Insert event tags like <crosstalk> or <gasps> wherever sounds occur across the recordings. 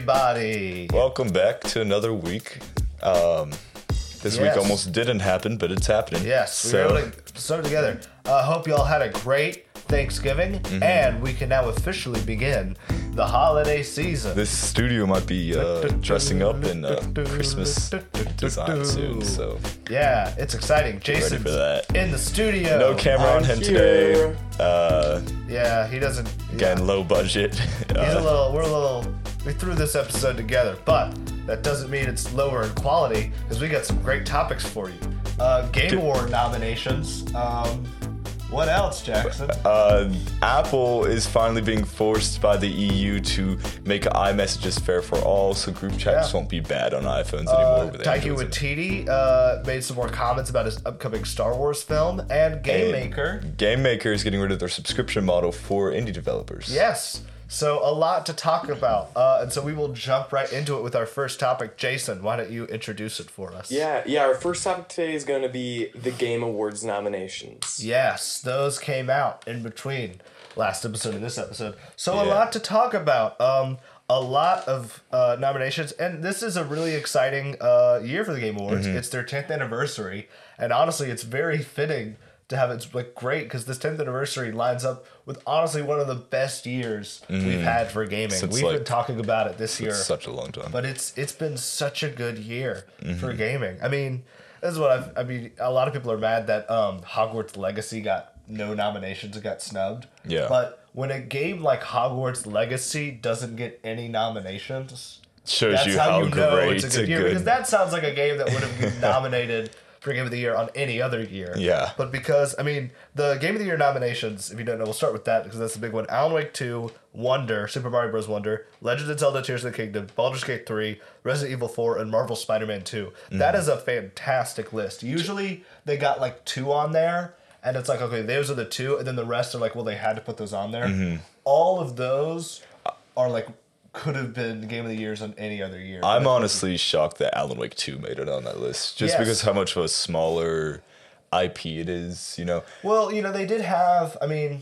everybody. Welcome back to another week. Um, this week almost didn't happen, but it's happening. Yes, we so were able to start together. Uh, hope you all had a great Thanksgiving, Mm-hmm. and we can now officially begin the holiday season. this studio might be uh, dressing up in uh, Christmas design soon. So yeah, it's exciting. Jason in the studio. no camera on I'm him here. today. Uh, Yeah, he doesn't. again, low budget. He's a <laughs> Uh, little. We're a little. We threw this episode together, but that doesn't mean it's lower in quality because we got some great topics for you. Uh, Game Dude. Award nominations. Um, what else, Jackson? Uh, Apple is finally being forced by the EU to make iMessages fair for all, so group chats Yeah. won't be bad on iPhones Uh, anymore. Taiki. Waititi uh, made some more comments about his upcoming Star Wars film, and Game And Maker. Game Maker is getting rid of their subscription model for indie developers. Yes. So a lot to talk about, uh, and so we will jump right into it with our first topic. Jason, why don't you introduce it for us? Yeah, yeah. Our first topic today is going to be the Game Awards nominations. Yes, those came out in between last episode and this episode. So a lot to talk about. Um, a lot of uh, nominations, and this is a really exciting uh, year for the Game Awards. Mm-hmm. It's their 10th anniversary, and honestly, it's very fitting to have it's like great because this 10th anniversary lines up with honestly one of the best years we've had for gaming. Since, we've like, been talking about it this year such a long time. but it's it's been such a good year for Mm-hmm. gaming. I mean, this is what I've. I mean, a lot of people are mad that um, Hogwarts Legacy got no nominations, it got snubbed. Yeah. But when a game like Hogwarts Legacy doesn't get any nominations, Shows that's you how, how, you know great it's a good year. Because that sounds like a game that would have been <laughs> nominated for Game of the Year on any other year. Yeah. But because I mean, the Game of the Year nominations, if you don't know, we'll start with that because that's the big one. Alan Wake Two, Wonder, Super Mario Bros. Wonder, Legend of Zelda: Tears of the Kingdom, Baldur's Gate Three, Resident Evil Four, and Marvel Spider-Man Two. That mm-hmm. is a fantastic list. Usually they got like two on there. And it's like, okay, those are the two, and then the rest are like, well, they had to put those on there. Mm-hmm. All of those are like could have been Game of the Years on any other year. I'm honestly shocked that Alan Wake 2 made it on that list. Just Yes. because how much of a smaller IP it is, you know. Well, you know, they did have. I mean,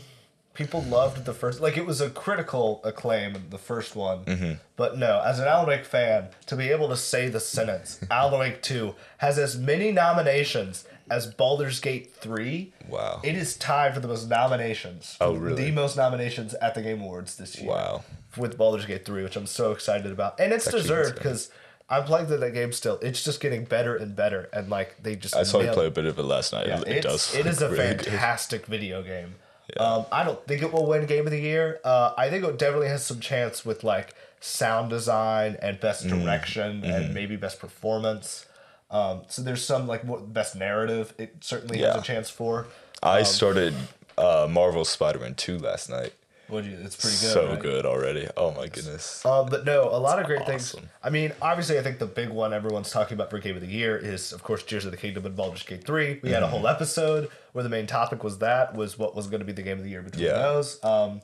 people loved the first. Like, it was a critical acclaim, the first one. Mm-hmm. But no, as an Alan Wake fan, to be able to say the sentence, <laughs> Alan Wake 2 has as many nominations as Baldur's Gate 3. Wow. It is tied for the most nominations. Oh, really? The most nominations at the Game Awards this year. Wow. With Baldur's Gate 3, which I'm so excited about. And it's actually deserved because I'm playing that game still. It's just getting better and better. And, like, they just. I saw you play a bit of it last night. yeah, it, it's, does. It is a really <laughs> good. fantastic video game. Um, I don't think it will win Game of the Year. Uh, I think it definitely has some chance with like sound design and best Mm-hmm. direction and maybe best performance. Um, so there's some like more, best narrative. It certainly has a chance for. I um, started uh, Marvel Spider-Man 2 last night. What you? It's pretty good. so right? good already. Oh my goodness. Um, but no, a lot of great things. I mean, obviously, I think the big one everyone's talking about for Game of the Year is, of course, Tears of the Kingdom and Baldur's Gate 3. We had Mm-hmm. a whole episode where the main topic was that, was what was going to be the Game of the Year between Yeah. those. Um,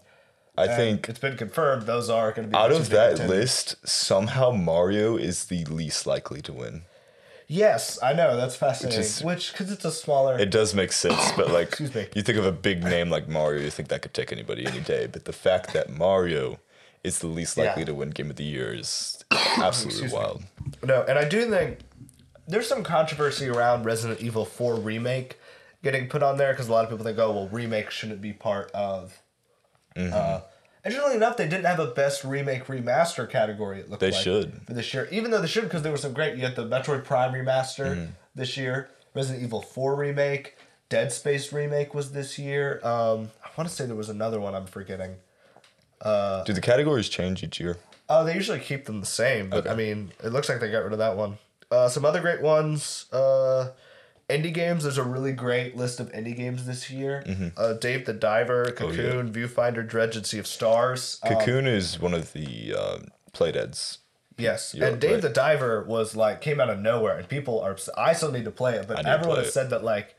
I think it's been confirmed those are going to be out of that contenders. list, somehow Mario is the least likely to win. Yes, I know that's fascinating. Which because it's a smaller. It does make sense, but like <coughs> Excuse me. you think of a big name like Mario, you think that could take anybody any day. But the fact that Mario is the least likely Yeah. to win Game of the Year is <coughs> absolutely me. wild. No, and I do think there's some controversy around Resident Evil 4 remake getting put on there because a lot of people think, oh, well, remake shouldn't be part of. Mm-hmm. Uh, interestingly enough, they didn't have a best remake remaster category. It looked They like should. for this year, even though they should because there were some great. You had the Metroid Prime remaster Mm-hmm. this year, Resident Evil 4 remake, Dead Space remake was this year. Um, I want to say there was another one I'm forgetting. Do the categories change each year? Oh, they usually keep them the same, but Okay. I mean, it looks like they got rid of that one. Uh, some other great ones. Uh, indie games. There's a really great list of indie games this year. Uh, Dave the Diver, Mm-hmm. Oh, yeah. Cocoon, Viewfinder, Dredge, and Sea of Stars. Um, Cocoon is one of the uh, Playdead's. yes, Yeah, and Dave right. the Diver was like came out of nowhere, and people are. I still need to play it, but I need to everyone has it. said that like,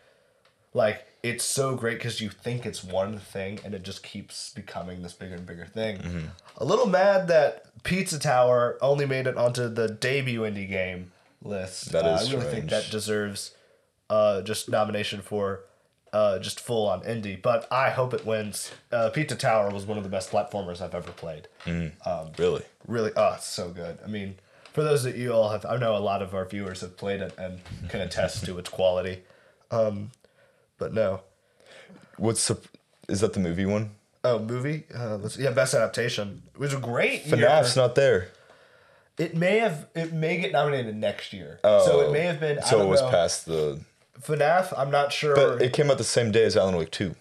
like it's so great because you think it's one thing, and it just keeps becoming this bigger and bigger thing. Mm-hmm. A little mad that Pizza Tower only made it onto the debut indie game list. That Uh, is I really think that deserves uh, just nomination for uh, just full on indie. But I hope it wins. Uh, Pizza Tower was one of the best platformers I've ever played. Really? Really, oh, it's so good. I mean, for those that you all have, I know a lot of our viewers have played it and can attest to its quality. Um, but no. What's the, is that the movie one? Oh, movie? Uh, let's yeah, best adaptation. It was a great year. FNAF's not there. It may have. It may get nominated next year. so it may have been. I Oh. So it was know. past the. FNAF. I'm not sure. But it came out the same day as Alan Wake 2.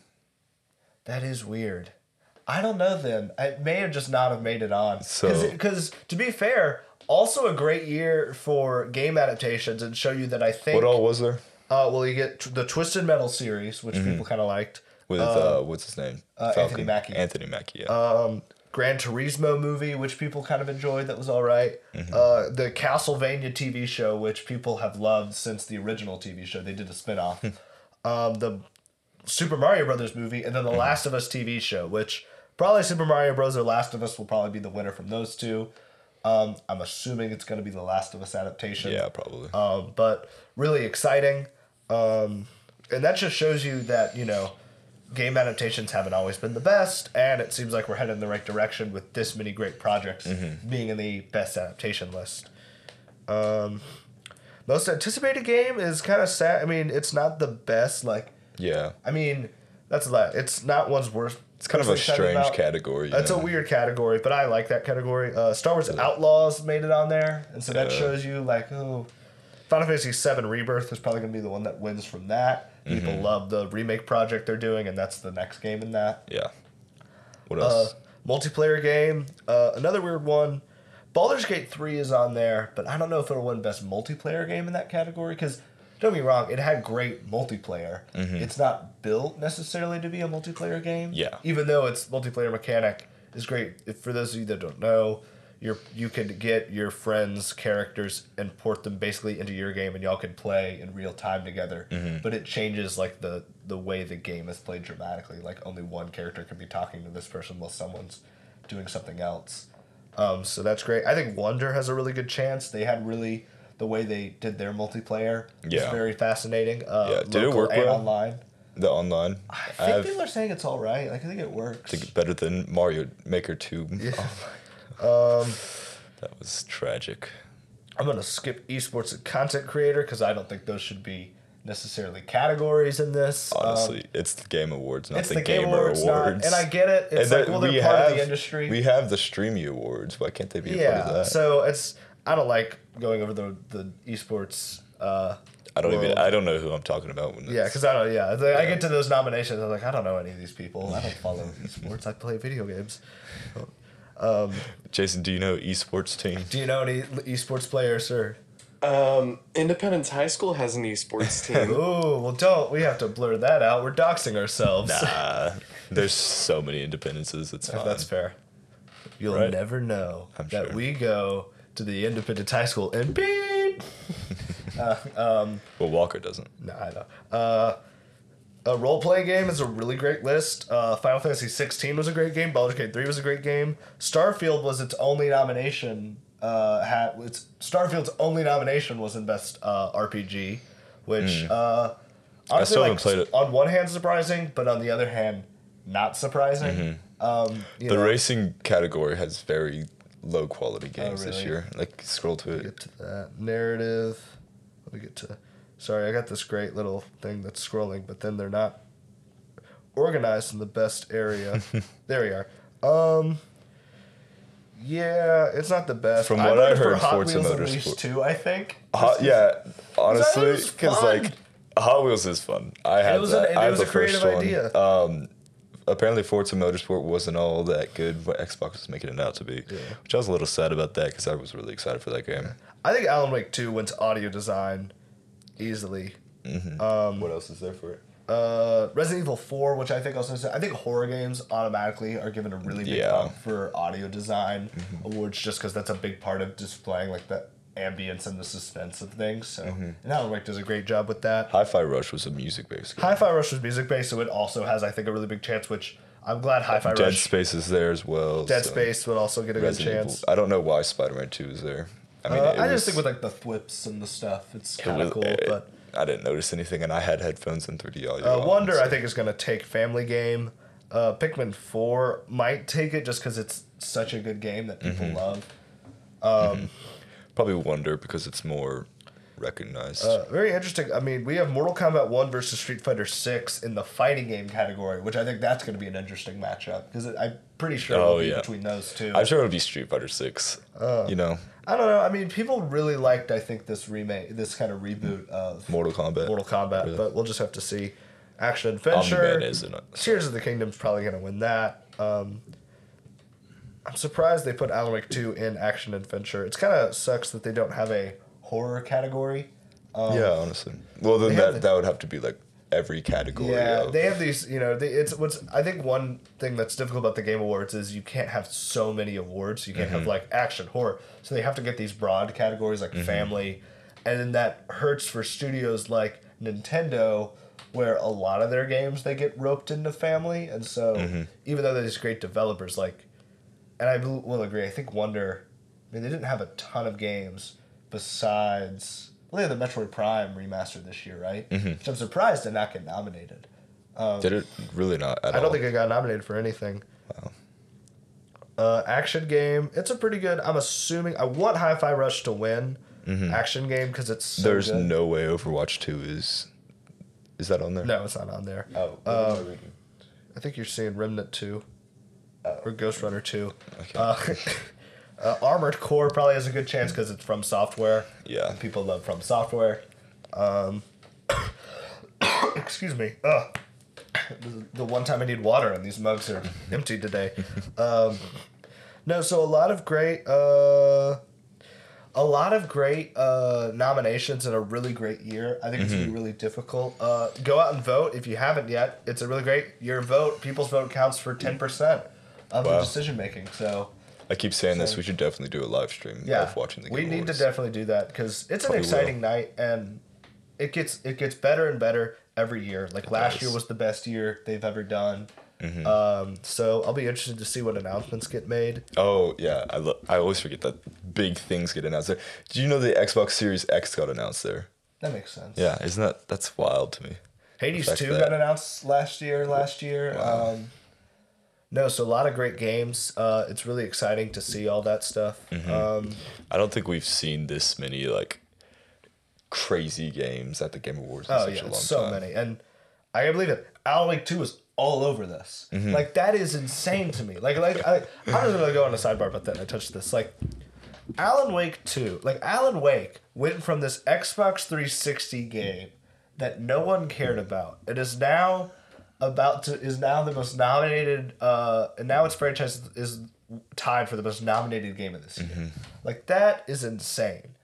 that is weird. I don't know. Then it may have just not have made it on. So- because to be fair, also a great year for game adaptations and show you that I think. What all was there? Uh, well, you get t- the Twisted Metal series, which people kind of liked. With, uh, what's his name? uh, Anthony Mackie. Anthony Mackie, yeah. um, Gran Turismo movie, which people kind of enjoyed, that was all right. Mm-hmm. Uh, the Castlevania TV show, which people have loved since the original TV show. They did a spin-off. um, the Super Mario Brothers movie, and then Mm-hmm. the Last of Us TV show, which probably Super Mario Bros. or Last of Us will probably be the winner from those two. Um, I'm assuming it's going to be the Last of Us adaptation. yeah, probably. Um, but really exciting. Um, and that just shows you that, you know, game adaptations haven't always been the best, and it seems like we're headed in the right direction with this many great projects being in the best adaptation list. Um, most anticipated game is kind of sad. I mean, it's not the best. Like, yeah. I mean, that's a lot. It's not one's worst. It's kind of a strange category. you That's a weird category, but I like that category. Uh, Star Wars Outlaws made it on there, and so that Yeah. shows you like, oh, Final Fantasy VII Rebirth is probably gonna be the one that wins from that. People Mm-hmm. love the remake project they're doing, and that's the next game in that. Yeah. What Uh, else? multiplayer game, uh, another weird one. Baldur's Gate 3 is on there, but I don't know if it'll win best multiplayer game in that category because don't get me wrong, it had great multiplayer. It's not built necessarily to be a multiplayer game. Yeah. Even though its multiplayer mechanic is great. If for those of you that don't know, you're you could get your friends' characters and port them basically into your game and y'all could play in real time together. But it changes like the the way the game is played dramatically. Like only one character can be talking to this person while someone's doing something else. Um, so that's great. I think Wonder has a really good chance. They had really the way they did their multiplayer Yeah. very fascinating. Uh, Yeah. Did it work and well? online? The online? I think have people are saying it's all right. Like I think it works. think better than Mario Maker 2. <laughs> Um, That was tragic. I'm gonna skip esports and content creator because I don't think those should be necessarily categories in this. Um, Honestly, it's the Game Awards, not it's the, the Game Gamer Awards, Awards. not, and I get it. It's And like, well, they're we part have, of the industry. We have the Streamy Awards. Why can't they be a part of yeah, that? so it's I don't like going over the the esports. Uh, I don't even. I don't know who I'm talking about. When Yeah, because I don't. Yeah, like, I get to those nominations. I'm like, I don't know any of these people. I don't follow <laughs> esports. I play video games. Jason, do you know esports team? Do you know any esports players, sir? Um, Independence High School has an esports <laughs> team. Ooh, well, don't. We have to blur that out. We're doxing ourselves. Nah, there's so many independences. It's fine. That's fair. You'll Right. never know I'm that sure. we go to the independent high school and beep. <laughs> well, Walker doesn't. No, I know. Uh, a role playing game is a really great list. Uh, Final Fantasy 16 was a great game. Baldur's Gate 3 was a great game. Starfield was its only nomination. Uh, had its Starfield's only nomination was in best uh, RPG, which uh, honestly, Hmm. still like, played it. on one hand surprising, but on the other hand, not surprising. Um, Mm-hmm. The know, racing category has very low quality games this Oh, really? year. Like scroll to it. get to that narrative. Let me get to. Sorry, I got this great little thing that's scrolling, but then they're not organized in the best area. <laughs> there we are. Um. Yeah, it's not the best. From what I for heard, Hot Forza Wheels Motorsport- too. I think. Hot, yeah, honestly, because like Hot Wheels is fun. I have was an- that. it I was the a creative first one. idea. Um, apparently, Forza Motorsport wasn't all that good. What Xbox was making it out to be, which I was a little sad about that because I was really excited for that game. I think Alan Wake Two went to audio design easily. what else is there for it? Uh, Resident Evil 4, which I think also I think horror games automatically are given a really big Yeah. Mm-hmm. bump for audio design awards just because that's a big part of displaying like the ambience and the suspense of things. So Mm-hmm. and Alan Wake does a great job with that. Hi-Fi Rush was a music based. Hi-Fi Rush was music based, so it also has I think a really big chance. Which I'm glad Hi-Fi Dead Rush, Space is there as well. Dead so Space would also get a good chance. Evil. I don't know why Spider-Man Two is there. I mean, Uh, it I was- just think with like the thwips and the stuff, it's kind of was- cool. it- but I didn't notice anything, and I had headphones and 3D audio. Uh, on, Wonder, so- I think, is going to take Family Game. Uh, Pikmin 4 might take it just because it's such a good game that people love. um probably Wonder because it's more recognized. Uh, very interesting. I mean, we have Mortal Kombat 1 versus Street Fighter 6 in the fighting game category, which I think that's going to be an interesting matchup because I'm pretty sure it'll Oh, be yeah. between those two. I'm sure it'll be Street Fighter Six. Uh, you know, I don't know. I mean, people really liked, I think, this remake, this kind of reboot of Mortal Kombat. Mortal Kombat, Really. but we'll just have to see. Action Adventure. Isn't it? Tears of the Kingdom's probably going to win that. Um, I'm surprised they put Alan Wake 2 in Action Adventure. It's kind of sucks that they don't have a horror category. Um, yeah, honestly. Well, then that the- that would have to be like every category. Yeah, of, they have these. You know, they, it's what's. I think one thing that's difficult about the Game Awards is you can't have so many awards. You can't Mm-hmm. have like action, horror. So they have to get these broad categories like Mm-hmm. family, and then that hurts for studios like Nintendo, where a lot of their games they get roped into family, and so Mm-hmm. even though they're these great developers, like, and I will will agree. I think Wonder. I mean, they didn't have a ton of games besides. Well, they had the Metroid Prime remaster this year, right? Mm-hmm. Which I'm surprised did not get nominated. Did it really not at I all? don't think it got nominated for anything. Wow. Uh, action game. It's a pretty good. I'm assuming. I want Hi-Fi Rush to win action game because it's so Mm-hmm. There's good. no way Overwatch Two is. Is that on there? No, it's not on there. Oh, Um, I think you're seeing Remnant Two, or Ghost Runner Two. Okay. Uh, <laughs> <laughs> uh, Armored Core probably has a good chance because it's FromSoftware. Yeah. People love FromSoftware. Um, <coughs> excuse me. Ugh. <coughs> The one time I need water and these mugs are <laughs> empty today. Um, no, so a lot of great, uh, a lot of great uh, nominations in a really great year. I think it's gonna be really difficult. Uh, go out and vote if you haven't yet. It's a really great your vote. People's vote counts for ten percent of the Wow. decision making. So I keep saying this. We should definitely do a live stream yeah, of watching the game. we need Awards. to definitely do that because it's an Probably exciting night and it gets it gets better and better every year. Like last does. Mm-hmm. year was the best year they've ever done. Um, so I'll be interested to see what announcements get made. Oh yeah, I lo- I always forget that big things get announced there. Do you know the Xbox Series X got announced there? That makes sense. Yeah, isn't that that's wild to me? Hades two that- got announced last year. Last year. Um, no, so a lot of great games. Uh, it's really exciting to see all that stuff. Mm-hmm. Um, I don't think we've seen this many like crazy games at the Game Awards in oh such yeah, a long so time. many, and I can believe it. Alan Wake two is all over this. Mm-hmm. Like that is insane to me. Like like I, I'm just gonna go on a sidebar, but then I touched this. Like Alan Wake two, like Alan Wake went from this Xbox 360 game that no one cared about. It is now about to is now the most nominated. Uh, and now its franchise is tied for the most nominated game of this year. Mm-hmm. Like that is insane.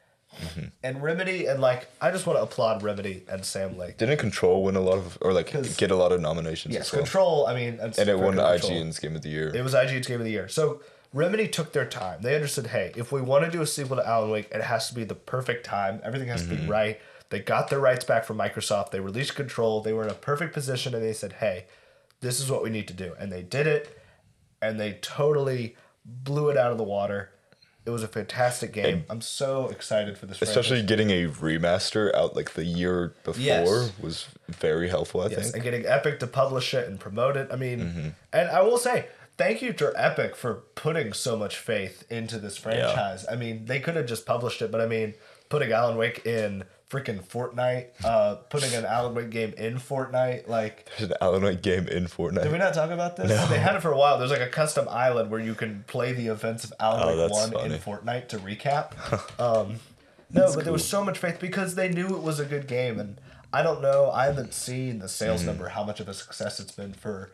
And Remedy and like I just want to applaud Remedy and Sam Lake. Didn't Control win a lot of or like get a lot of nominations Yes, well? Control. I mean, and and it won Control. IGN's Game of the Year. It was IGN's Game of the Year. So Remedy took their time. They understood, hey, if we want to do a sequel to Alan Wake, it has to be the perfect time. Everything has to be right. They got their rights back from Microsoft. They released Control. They were in a perfect position, and they said, hey, this is what we need to do. And they did it, and they totally blew it out of the water. It was a fantastic game. I'm so excited for this. Especially franchise. getting a remaster out like the year before Yes. was very helpful. I Yes, think. and getting Epic to publish it and promote it. I mean, Mm-hmm. and I will say, thank you to Epic for putting so much faith into this franchise. I mean, they could have just published it, but I mean, putting Alan Wake in freaking Fortnite, uh, putting an Alan Wake game in Fortnite, like. There's an Alan Wake game in Fortnite. Did we not talk about this? They had it for a while. There's like a custom island where you can play the events of Alan Oh, Wake 1 funny. in Fortnite to recap. <laughs> um, no, but there was so much faith because they knew it was a good game. And I don't know, I haven't seen the sales Mm-hmm. number, how much of a success it's been for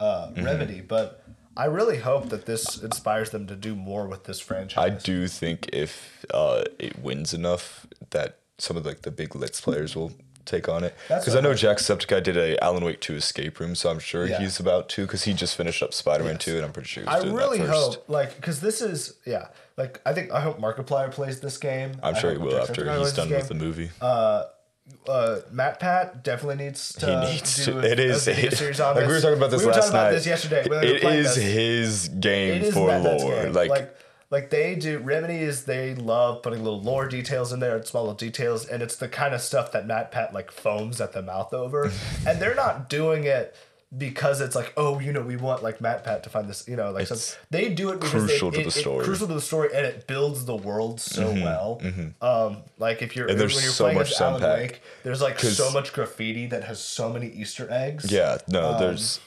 uh, Mm-hmm. Remedy, but I really hope that this inspires them to do more with this franchise. I do think if uh, it wins enough, that some of like the big Let's players will take on it. Because I know Jacksepticeye did a Alan Wake 2 escape room, so I'm sure Yeah. he's about to because he just finished up Spider-Man Yes. 2, and I'm pretty sure he was I doing really that first. hope, like, because this is, yeah, like, I think, I hope Markiplier plays this game. I'm I sure he will after he's done with the movie. uh, uh, Matt Pat definitely needs to. he needs do to. It is a series on like we were talking about this we were last talking about night. this yesterday. when we were It playing this. his game It is for Matt lore. game. Like, Like, like they do Remedy is they love putting little lore details in there, and small little details, and it's the kind of stuff that Matt Pat like foams at the mouth over, <laughs> and they're not doing it because it's like oh you know we want like Matt Pat to find this you know like It's they do it because crucial they, to it- the story. crucial to the story and it builds the world so well. Um, like if you're And there's when you're so playing much as Alan. Wake, there's like so much graffiti that has so many Easter eggs. Yeah, no, Um, there's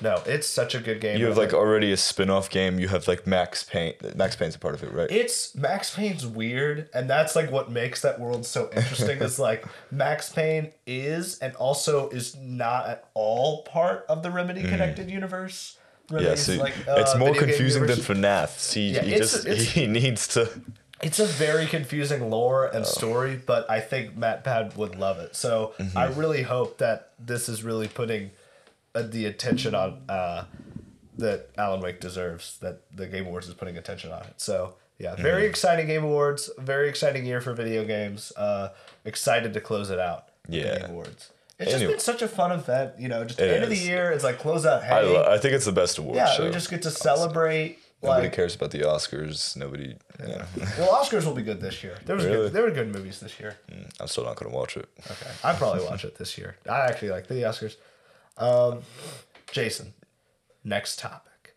no, it's such a good game. you have like already a spin-off game. You have like Max Payne. Max Payne's a part of it, right? it's Max Payne's weird, and that's like what makes that world so interesting. is like <laughs> Max Payne is and also is not at all part of the Remedy connected universe. Mm. yeah, so like, it's uh, more confusing than. FNAF. See, Yeah, he just it's- <laughs> he needs to. <laughs> It's a very confusing lore Oh. and story, but I think Matt Pat would love it. So Mm-hmm. I really hope that this is really putting the attention on uh, that Alan Wake deserves. That the Game Awards is putting attention on it. So yeah, very Mm-hmm. exciting Game Awards. Very exciting year for video games. Uh, excited to close it out. the Yeah. Game Awards. It's just been such a fun event. You know, just It end of the year. It's like close out. Hey, I, lo- I think it's the best award yeah, show. we just get to celebrate. Nobody like, cares about the Oscars. Nobody. You know, <laughs> Well, Oscars will be good this year. There was Really? good, there were good movies this year. I'm still not gonna watch it. Okay, I'd probably watch it this year. I actually like the Oscars. Um, Jason, next topic.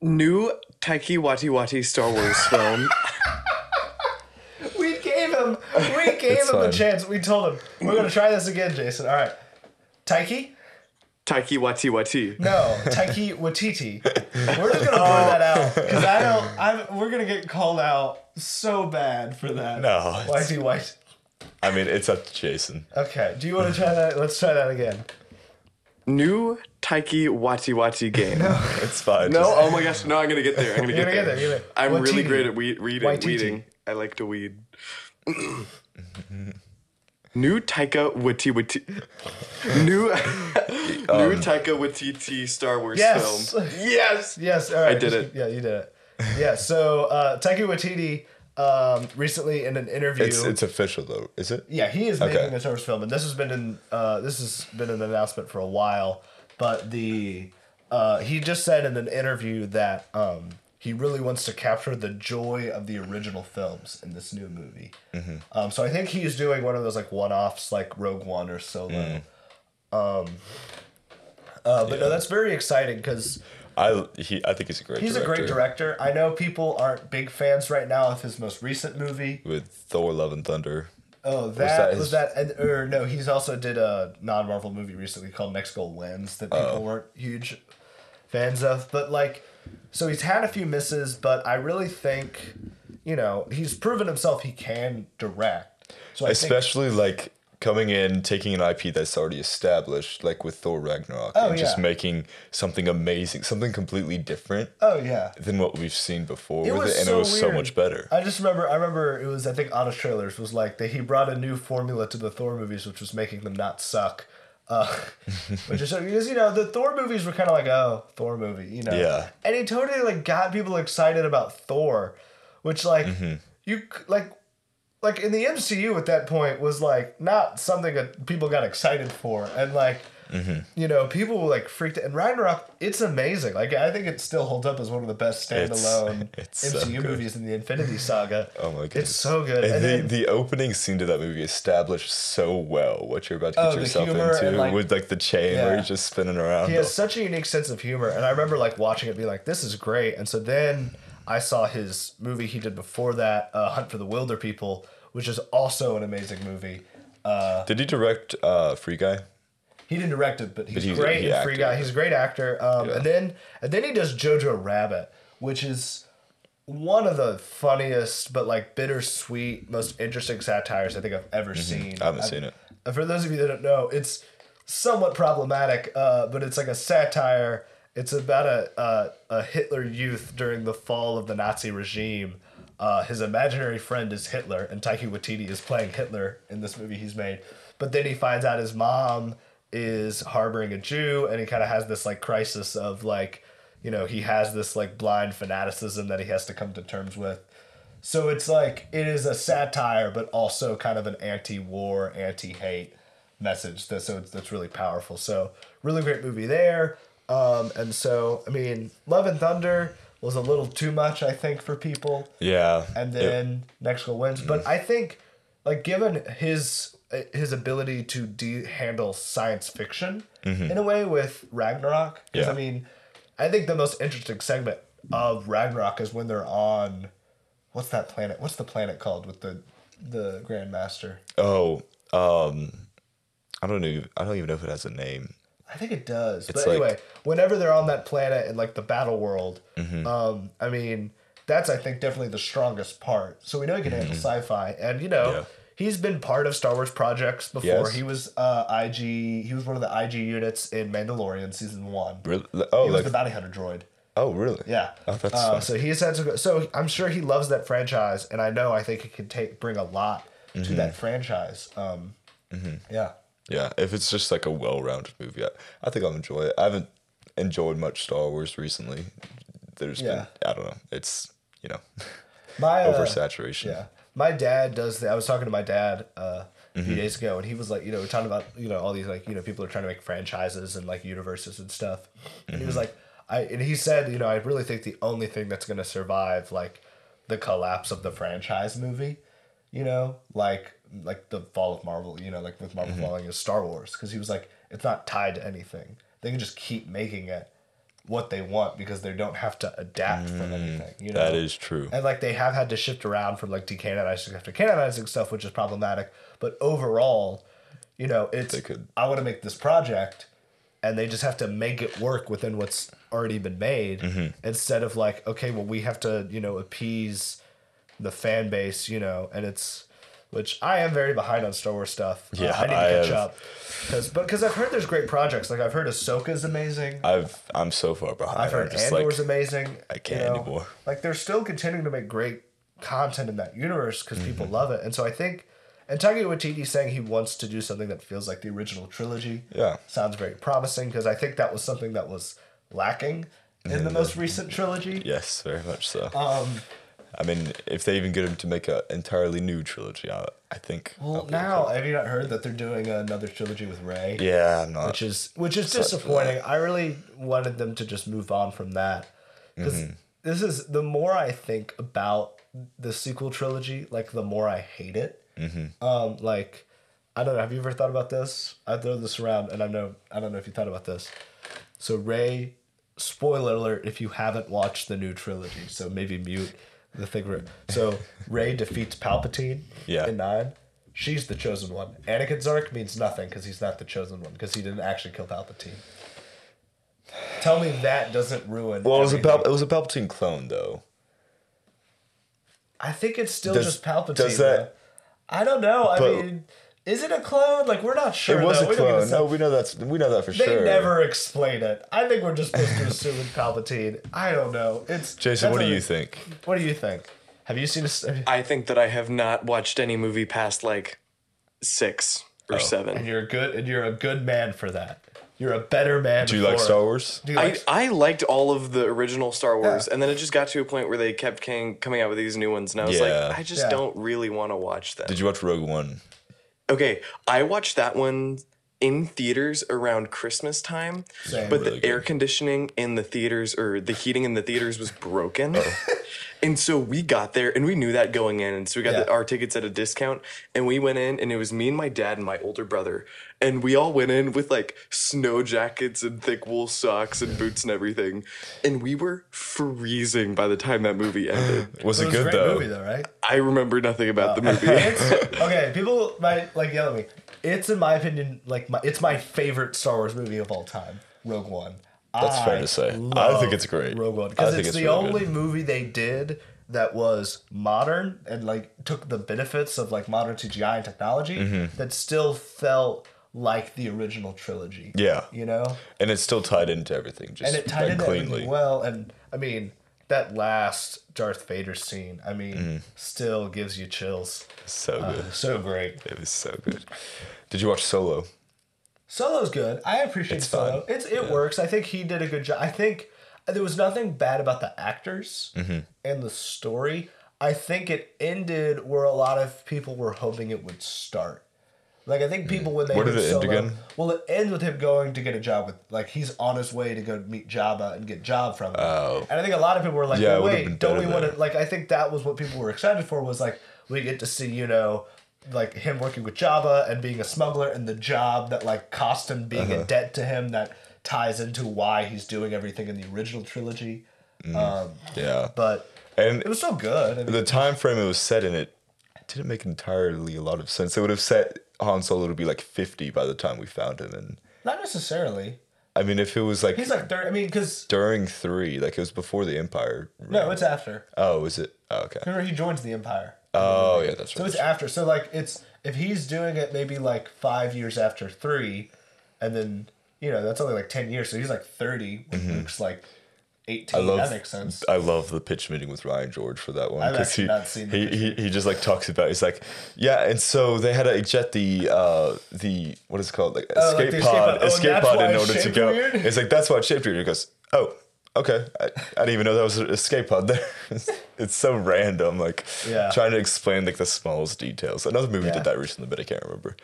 New Taiki Wati Wati Star Wars film. <laughs> We gave him, we <laughs> gave him a chance. We told him we're gonna try this again, Jason. All right, Taiki? Taiki Wati Wati. No, Taiki Watiti. <laughs> We're just gonna blur that out because I don't. I'm, we're gonna get called out so bad for that. No, Whitey white. I mean, it's up to Jason. Okay, do you want to try that? Let's try that again. New Taiki Wati Wati game. No, <laughs> It's fine. no just- oh my gosh, no, I'm gonna get there. I'm gonna get there. there, you're gonna- I'm really Watiti. great at weed, reading. Waititi. Weeding. I like to weed. <clears throat> New Taika Wati Wati. New <laughs> New Taika Waititi Star Wars Yes. film. <laughs> Yes. Yes, all right. I did it. Yeah, you did it. Yeah, so uh, Taika Waititi um, recently in an interview. It's it's official though, is it? yeah, he is Okay. making a Star Wars film, and this has been in uh, this has been an announcement for a while. But the uh, he just said in an interview that um, he really wants to capture the joy of the original films in this new movie. Mm-hmm. Um, so I think he's doing one of those like one-offs, like Rogue One or Solo. Mm. Um, uh, but no, that's very exciting because I he I think he's a great. He's director. a great director. I know people aren't big fans right now of his most recent movie. With Thor: Love and Thunder. Oh, that that was his- that, and, or no, he's also did a non-Marvel movie recently called Next Goal Wins that oh. people Oh. weren't huge fans of. But like, so he's had a few misses, but I really think, you know, he's proven himself he can direct. So I think, Especially like coming in, taking an IP that's already established, like with Thor Ragnarok, Oh, and just making something amazing, something completely different oh yeah, than what we've seen before It with was it, and so it was so much better. I just remember. I remember it was. I think Honest Trailers was like that. He brought a new formula to the Thor movies, which was making them not suck. Uh, <laughs> which is because you know the Thor movies were kind of like oh Thor movie, you know. Yeah. And he totally like got people excited about Thor, which like Mm-hmm. you like like in the MCU at that point was like not something that people got excited for, and like. Mm-hmm. You know, people were like freaked. And Ragnarok, it's amazing. Like, I think it still holds up as one of the best standalone <laughs> it's so MCU good. movies in the Infinity <laughs> Saga. Oh my god, It's so good. And, And the, then- the opening scene to that movie established so well what you're about to get Oh, yourself into like- with like the chain where he's just spinning around. He has such a unique sense of humor, and I remember like watching it, being like, "This is great." And so then I saw his movie he did before that, uh, "Hunt for the Wilderpeople," which is also an amazing movie. Did he direct uh, Free Guy? He didn't direct it, but he's, he's- great he in Free. Guy. He's a great actor. Um, Yeah. And then and then he does Jojo Rabbit, which is one of the funniest but like bittersweet, most interesting satires I think I've ever seen. Mm-hmm. I haven't seen it. Uh, For those of you that don't know, it's somewhat problematic, uh, but it's like a satire. It's about a, a a Hitler youth during the fall of the Nazi regime. Uh, his imaginary friend is Hitler, and Taika Waititi is playing Hitler in this movie he's made. But then he finds out his mom is harboring a Jew, and he kind of has this like crisis of like, you know, he has this like blind fanaticism that he has to come to terms with. So it's like it is a satire, but also kind of an anti-war, anti-hate message. That so it's, that's really powerful. So really great movie there. Um, and so I mean, Love and Thunder. was a little too much, I think, for people. Yeah. And It- then Next Goal Wins. But I think, like, given his his ability to de- handle science fiction in a way with Ragnarok, because Yeah. I mean, I think the most interesting segment of Ragnarok is when they're on, what's that planet? What's the planet called with the the Grandmaster? oh, um, I don't know. I don't even know if it has a name. I think it does. It's but like- anyway, whenever they're on that planet in like the battle world, Mm-hmm. um, I mean, that's I think definitely the strongest part. So we know he can handle sci-fi, and you know, Mm-hmm. Yeah. he's been part of Star Wars projects before. Yes. He was uh, IG. He was one of the IG units in Mandalorian season one. Really? Oh, He was like the bounty hunter droid. oh, really? Yeah. Oh, that's uh, so he's had go. So I'm sure he loves that franchise, and I know I think it could take bring a lot Mm-hmm. to that franchise. Um, Yeah. Yeah, if it's just like a well-rounded movie, I, I think I'll enjoy it. I haven't enjoyed much Star Wars recently. There's Yeah. been, I don't know. It's you know, <laughs> My uh, oversaturation. Yeah. My dad does the I was talking to my dad uh, a Mm-hmm. few days ago and he was like, you know, we're talking about, you know, all these like, you know, people are trying to make franchises and like universes and stuff. And he Mm-hmm. was like I and he said, you know, I really think the only thing that's gonna survive like the collapse of the franchise movie, you know, like like the fall of Marvel, you know, like with Mm-hmm. Marvel falling is Star Wars. Because he was like, it's not tied to anything. They can just keep making it what they want because they don't have to adapt from anything. You know? Mm, that is true. And like they have had to shift around from like decanonizing after canonizing stuff, which is problematic. But overall, you know, it's They could- I want to make this project, and they just have to make it work within what's already been made, Mm-hmm. instead of like, okay, well, we have to you know appease the fan base, you know, and it's which I am very behind on Star Wars stuff. Uh, Yeah, I need to I catch have- up. Cause, but because I've heard there's great projects, like I've heard Ahsoka is amazing. I've I'm so far behind. I've heard I'm just Andor's like, amazing. I can't know? anymore. Like they're still continuing to make great content in that universe because people Mm-hmm. love it, and so I think. And Taika Waititi saying he wants to do something that feels like the original trilogy. Yeah. sounds very promising because I think that was something that was lacking in the most recent trilogy. yes, very much so. Um, I mean, if they even get him to make an entirely new trilogy, I, I think. Well, now have you not heard that they're doing another trilogy with Rey? Yeah, I'm not. which is which is disappointing. I really wanted them to just move on from that because Mm-hmm. this is the more I think about the sequel trilogy, like the more I hate it. Mm-hmm. Um, like I don't know. Have you ever thought about this? I throw this around, and I know I don't know if you thought about this. So Rey, spoiler alert if you haven't watched the new trilogy, so maybe mute the thing. where- So Rey defeats Palpatine Yeah. in nine. She's the chosen one. Anakin's arc means nothing because he's not the chosen one because he didn't actually kill Palpatine. Tell me that doesn't ruin. well, it was a. Pal- it was a Palpatine clone though. I think it's still Does- just Palpatine. does that- though. I don't know. I mean, is it a clone? Like we're not sure. it was though. a We don't even clone. know. No, we know that's we know that for They sure. They never explain it. I think we're just supposed to assume it's Palpatine. I don't know. It's Jason, what do a- you think? What do you think? Have you seen a? s- I think that I have not watched any movie past like six or oh. And seven. you're good. And you're a good man for that. You're a better man. Do you like. Star Wars? Do you I, like? I liked all of the original Star Wars, Yeah. and then it just got to a point where they kept came, coming out with these new ones, and I was Yeah. like, I just Yeah. don't really want to watch them. Did you watch Rogue One? Okay, I watched that one in theaters around Christmas time, Same. but Really the air conditioning in the theaters or the heating in the theaters was broken. Oh. <laughs> and so we got there and we knew that going in. And so we got Yeah. the, our tickets at a discount and we went in and it was me and my dad and my older brother. And we all went in with like snow jackets and thick wool socks and boots and everything. And we were freezing by the time that movie <sighs> ended. Was it it, was a good great though? movie though, right? I remember nothing about the <laughs> movie. It's okay. People might like yell at me. It's in my opinion like my it's my favorite Star Wars movie of all time. Rogue One. That's fair to say. I think it's great. Rogue One I because think it's, it's the really only good. movie they did that was modern and like took the benefits of like modern CGI and technology Mm-hmm. that still felt like the original trilogy. Yeah. you know, And it's still tied into everything, just and it tied like, into cleanly. well. And I mean that last Darth Vader scene, I mean, Mm-hmm. still gives you chills. So Uh, good. so great. It was so good. Did you watch Solo? Solo's good. I appreciate It's Solo. fun. It's it Yeah. works. I think he did a good job. I think there was nothing bad about the actors Mm-hmm. and the story. I think it ended where a lot of people were hoping it would start. Like I think people when they Where did it end again? Well, it ends with him going to get a job with like he's on his way to go meet Jabba and get job from him. Oh. And I think a lot of people were like, Yeah, well, wait, don't we want to like I think that was what people were excited for was like we get to see, you know, like him working with Jabba and being a smuggler and the job that like cost him being Uh-huh. in debt to him that ties into why he's doing everything in the original trilogy. Mm. Um, Yeah. but And it was so good. I mean, the time frame it was set in it didn't make entirely a lot of sense. It would have set Han Solo to be like 50 by the time we found him. And not necessarily. I mean, if it was like He's like third. I mean, because during three, like it was before the Empire. no, it's after. Oh, is it? Oh, okay. Remember, he joins the Empire. Oh, yeah, that's right. So it's after. So like it's if he's doing it maybe like five years after three, and then you know that's only like ten years. So he's like thirty. when Luke's like eighteen. Mm-hmm. I love that makes sense. I love the pitch meeting with Ryan George for that one I've because actually he, not seen the he, he he just like talks about he's like yeah and so they had to eject the uh the what is it called like Oh, like escape the escape pod pod. Oh, escape pod in order to go weird? it's like that's why it's shaped weird he goes oh okay I, I didn't even know that was an escape pod there <laughs> it's so random like Yeah. trying to explain like the smallest details another movie Yeah. did that recently but I can't remember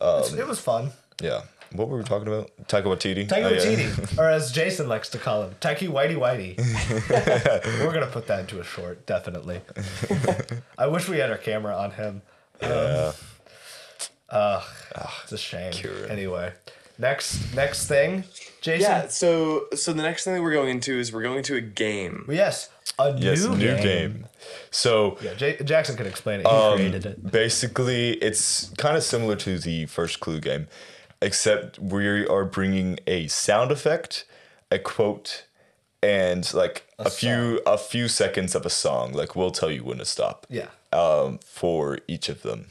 It's- um, it was fun. yeah what were we talking about Taika Waititi Taika Oh, yeah. <laughs> Or as Jason likes to call him, Taiki Whitey Whitey. <laughs> We're gonna put that into a short, definitely. I wish we had our camera on him. yeah um, It's a shame. Kieran. Anyway, next next thing, Jason. Yeah. So so the next thing that we're going into is we're going to a game. Yes, a yes new, new game. game so Yeah, J- Jackson can explain it. He Um, created it. Basically, it's kind of similar to the first Clue game, except we are bringing a sound effect, a quote, and like a, few a few seconds of a song. Like we'll tell you when to stop. Yeah. Um, for each of them,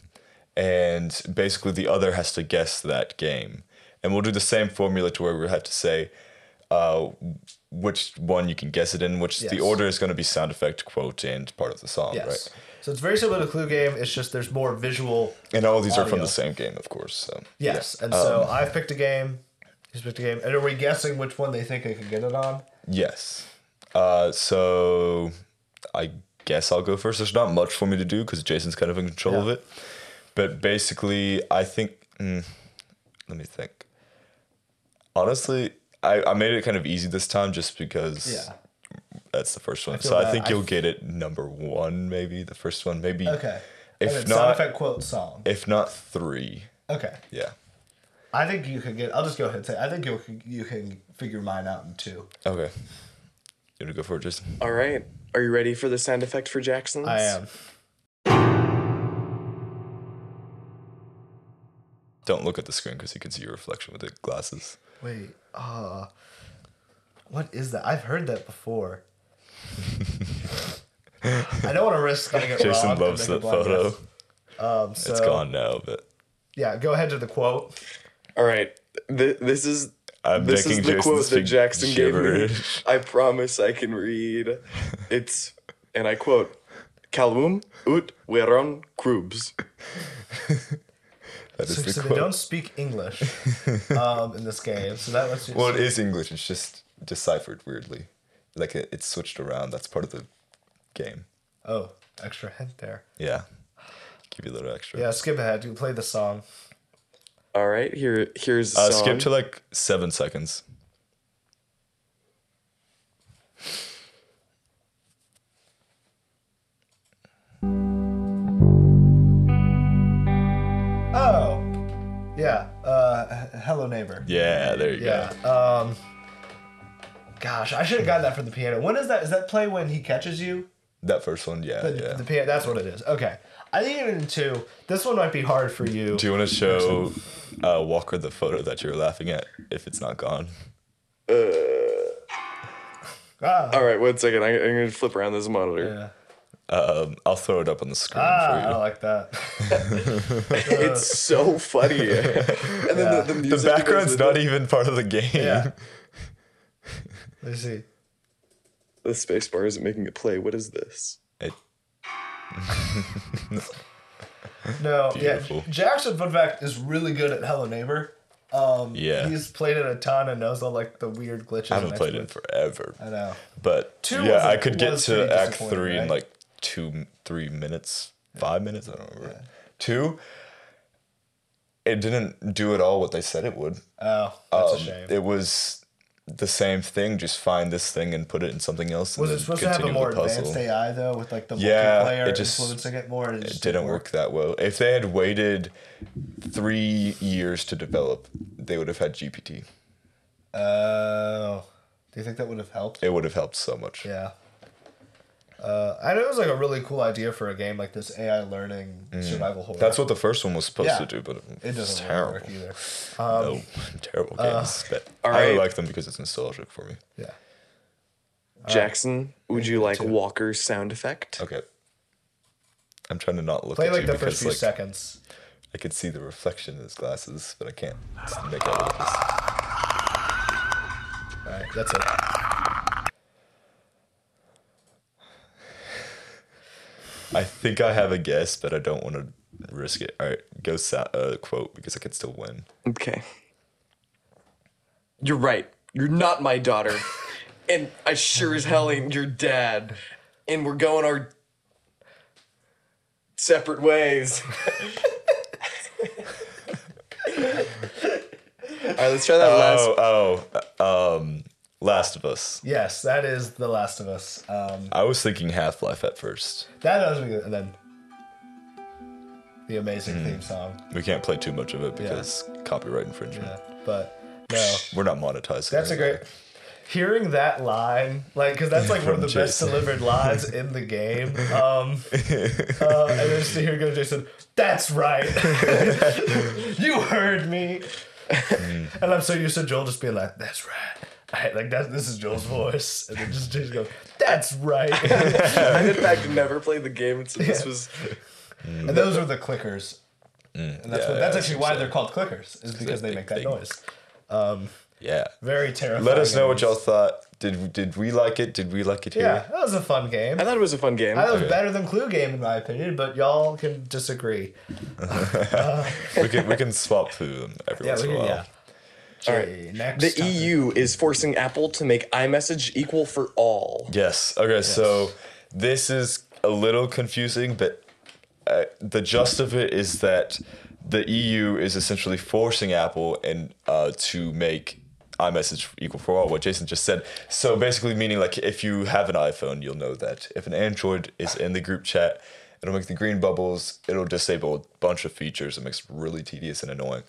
and basically the other has to guess that game, and we'll do the same formula to where we have to say. Uh, which one you can guess it in, which the order is going to be sound effect, quote, and part of the song, Yes. right? So it's very similar to Clue Game. It's just there's more visual. And all these are from the same game, of course. So Yes. yeah. And so Um, I've picked a game. He's picked a game. And are we guessing which one they think they can get it on? yes. Uh, so I guess I'll go first. There's not much for me to do because Jason's kind of in control of it. But basically, I think. Mm, let me think. Honestly, I, I made it kind of easy this time just because Yeah. that's the first one. feel So I think I you'll f- get it number one, maybe the first one, maybe. Okay. If and not- sound effect quote song. If not three, Okay. yeah. I think you could get. I'll just go ahead and say. I think you can you can figure mine out in two. Okay. You want to go for it, Jason? All right. Are you ready for the sound effect for Jackson's? I am. Don't look at the screen because you can see your reflection with the glasses. Wait. Uh, what is that? I've heard that before. I don't want to risk getting it Jason wrong. and loves make that photo. Um, so, It's gone now, but Yeah, go ahead to the quote. All right. Th- this is I'm this is the Jason quote that speak Jackson gave me. I promise I can read. It's and I quote: "Calum ut veron crubs." <laughs> that is So, the so they quote. don't speak English <laughs> um, in this game. So that was you. Well, it is English. It's just deciphered weirdly. Like it, it's switched around. That's part of the game. Oh, extra hint there. Yeah. Give you a little extra. Yeah, skip ahead. You play the song. All right. Here here's the Uh, song. skip to like seven seconds. Hello neighbor. Yeah, there you go. Yeah. Um. Gosh, I should have gotten that from the piano. When is that? Is that play when he catches you? That first one, yeah, The, yeah. the piano. That's what it is. Okay. I think even in two. This one might be hard for you. Do you want to show uh, Walker the photo that you're laughing at if it's not gone? Uh, Ah, All right. One second. I, I'm gonna flip around this monitor. yeah. Um, I'll throw it up on the screen Ah, for I like that. <laughs> It's so funny. <laughs> and then Yeah. the, the, The music that background's not it, even part of the game. Yeah. <laughs> Let's see. The space bar isn't making it play. What is this? It- No, Beautiful. yeah. Jackson, fun fact, is really good at Hello Neighbor. Um, Yeah. He's played it a ton and knows all like the weird glitches. I haven't played it in forever. I know. But Two yeah, was a- I could get to Act disappointing, three in like two, three minutes, five minutes. I don't remember. Two. it didn't do at all what they said it would. Oh, that's a Um, shame. It was the same thing. Just find this thing and put it in something else. was it supposed to have a more advanced AI though, with like the Yeah, multiplayer it just- influencing it more? It, It just didn't work that well. If they had waited three years to develop, they would have had GPT. Oh, do you think that would have helped? It would have helped so much. Yeah. Uh, I know it was like a really cool idea for a game like this AI learning survival horror. Mm. That's what the first one was supposed Yeah. to do, but it it's doesn't terrible. work either. Um, no, <laughs> terrible games. but <laughs> I really right. like them because it's nostalgic for me. Yeah. Jackson, would you like too. Walker's sound effect? Okay. I'm trying to not look Play at like you the because first few like seconds. I could see the reflection in his glasses, but I can't make out what it is. All right, that's it. I think I have a guess, but I don't want to risk it. All right, go sa- uh, quote because I could still win. Okay. You're right. You're not my daughter. <laughs> and I sure as hell ain't your dad. And we're going our separate ways. <laughs> All right, let's try that last. Oh, oh, um, Last of Us. Yes, that is The Last of Us. Um, I was thinking Half Life at first. that good. And then the amazing Hmm. theme song. We can't play too much of it because copyright infringement. Yeah, but no, We're not monetized. that's a great. Hearing that line, like, because that's like one of <laughs> the From best delivered lines in the game. Um, uh, and then just to hear go Jason, that's right. <laughs> you heard me. Hmm. and I'm so used to Joel just being like, that's right. I, like that, this is Joel's <laughs> voice, and then just Jason goes, "That's right." <laughs> I in fact never played the game, so this was mm. and those are the clickers, mm. and that's yeah, what, that's that's actually why I'm they're called clickers, is because they big make that thing. noise. Um, yeah. Very terrifying. Let us know what y'all thought. Did did we like it? Did we like it here? Yeah, that was a fun game. I thought it was a fun game. I thought it was Okay. better than Clue Game in my opinion, but y'all can disagree. <laughs> we can we can swap through them every once in a while. yeah. Okay, next. The topic. EU is forcing Apple to make iMessage equal for all. Yes. Okay. So this is a little confusing, but uh, the gist of it is that the EU is essentially forcing Apple and uh, to make iMessage equal for all. What Jason just said. So basically, meaning like if you have an iPhone, you'll know that if an Android is in the group chat, it'll make the green bubbles. It'll disable a bunch of features. It makes it really tedious and annoying.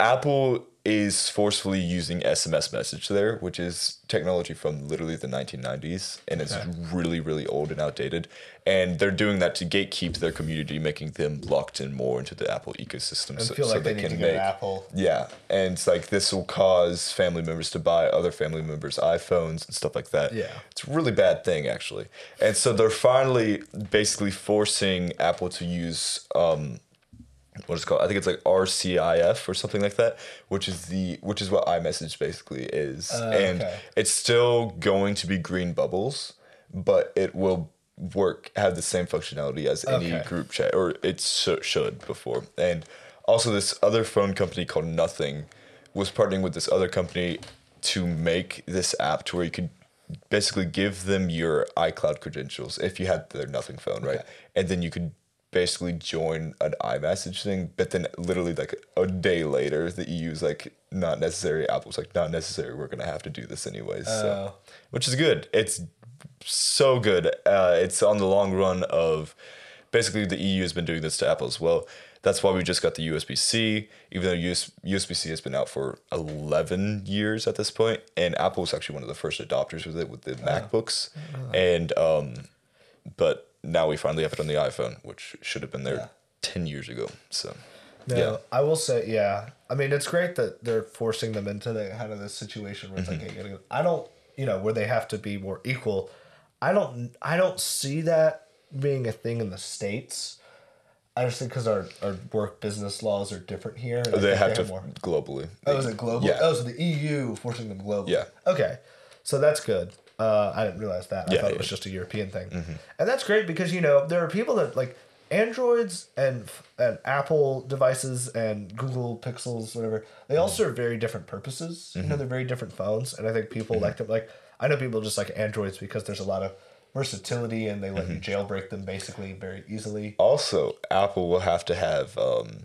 Apple is forcefully using SMS message there, which is technology from literally the 1990s, and it's really, really old and outdated. And they're doing that to gatekeep their community, making them locked in more into the Apple ecosystem, so feel like they, need to go to Apple. yeah, and it's like this will cause family members to buy other family members' iPhones and stuff like that. Yeah. It's a really bad thing, actually. And so they're finally basically forcing Apple to use um, what is it called? I think it's like RCIF or something like that, which is the which is what iMessage basically is. and Uh, okay. it's still going to be green bubbles, but it will work have the same functionality as any Okay. group chat or it sh- should before. And also this other phone company called Nothing was partnering with this other company to make this app to where you could basically give them your iCloud credentials if you had their Nothing phone, right? And then you could basically join an iMessage thing, but then literally like a day later, the EU's like not necessary. Apple's like not necessary. We're gonna have to do this anyways. So, Oh. which is good. It's so good. Uh, it's on the long run of basically the EU has been doing this to Apple as well. That's why we just got the USB C, even though US, USB C has been out for 11 years at this point, and Apple was actually one of the first adopters with it with the MacBooks, and um, but now we finally have it on the iPhone, which should have been there Yeah. 10 years ago. So No, yeah, I will say, yeah. I mean, it's great that they're forcing them into the kind of this situation where it's Mm-hmm. like, hey, go- I don't, you know, where they have to be more equal. I don't, I don't see that being a thing in the states. I just think because our, our work business laws are different here. and I they have to more. globally. Oh, is it global? Yeah. Oh, so the EU forcing them globally. Yeah. Okay, so that's good. Uh, I didn't realize that. I Yeah, thought it was just a European thing, mm-hmm. and that's great because you know there are people that like Androids and and Apple devices and Google Pixels, whatever. They all mm-hmm. serve very different purposes. You know, mm-hmm. they're very different phones, and I think people like them. Like I know people just like Androids because there's a lot of versatility and they let you jailbreak them basically very easily. Also, Apple will have to have um,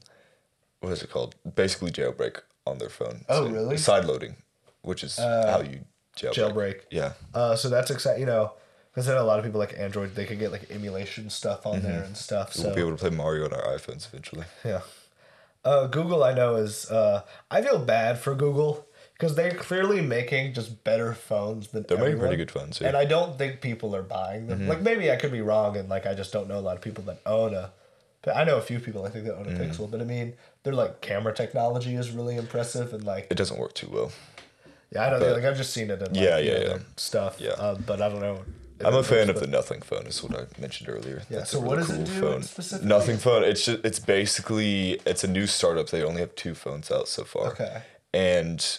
what is it called? Basically jailbreak on their phone. Oh, really? Side loading, which is uh, how you jailbreak. Jailbreak. Yeah. Uh, so that's exciting. You know, because then a lot of people like Android, they can get like emulation stuff on there and stuff. We'll be So able to play Mario on our iPhones eventually. yeah. Uh, Google, I know is. Uh, I feel bad for Google because they're clearly making just better phones than They're making pretty good phones, yeah. And I don't think people are buying them. Like maybe I could be wrong, and like I just don't know a lot of people that own a. But I know a few people I think that own a Mm-hmm. Pixel, but I mean their like camera technology is really impressive and like It doesn't work too well. Yeah I don't but- like I've just seen it in like, Yeah, yeah, yeah. stuff Yeah. um, but I don't know. I'm a fan of the Nothing phone. Is what I mentioned earlier. Yeah, That's so a what does it cool do phone. specifically? Nothing phone. It's just, it's basically it's a new startup. They only have two phones out so far. Okay. And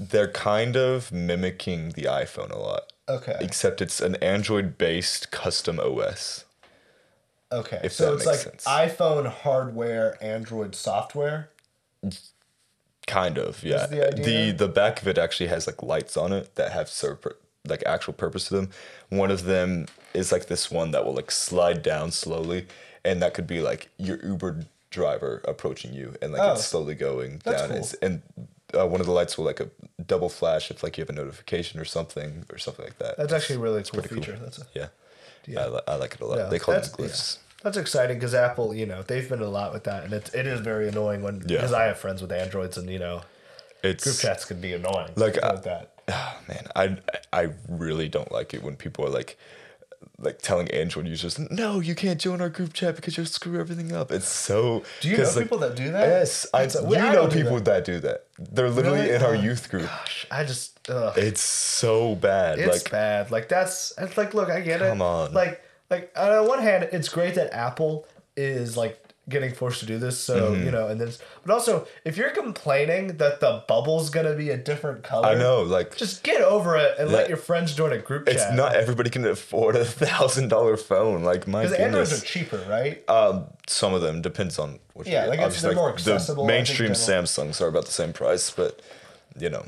they're kind of mimicking the iPhone a lot. Okay. Except it's an Android based custom OS. Okay, if so that it's like sense. iPhone hardware, Android software. Kind of, yeah. the the the back of it actually has like lights on it that have serve pur- like actual purpose to them. One of them is like this one that will like slide down slowly, and that could be like your Uber driver approaching you, and like Oh. it's slowly going down. cool. And uh, one of the lights will like a double flash if like you have a notification or something or something like that. That's actually a really cool pretty cool. feature. That's a, yeah. Yeah. I, li- I like it a lot. yeah, they call them glyphs. Yeah. That's exciting because Apple, you know, they've been a lot with that, and it, it is very annoying when Yeah. because I have friends with Androids, and you know, It's group chats can be annoying. Like, with I- that. Ah, man, I I really don't like it when people are like like telling Android users, "No, you can't join our group chat because you'll screw everything up." It's so. Do you know like, people that do that? Yes, I, It's a- you I know people that. do that. They're literally Really? in our Uh, youth group. Gosh, I just ugh. It's so bad. It's like bad. Like that's it's like look, I get it. Come on. Like like on one hand, it's great that Apple is like getting forced to do this. So Mm-hmm. you know, and then but also if you're complaining that the bubble's gonna be a different color, I know, like Just get over it and let your friends join a group it's chat. not everybody can afford a thousand dollar phone. Like my because Androids are cheaper, right? Um, some of them depends on which. Yeah, like, it's- they're more accessible, The mainstream Samsungs are about the same price, but you know,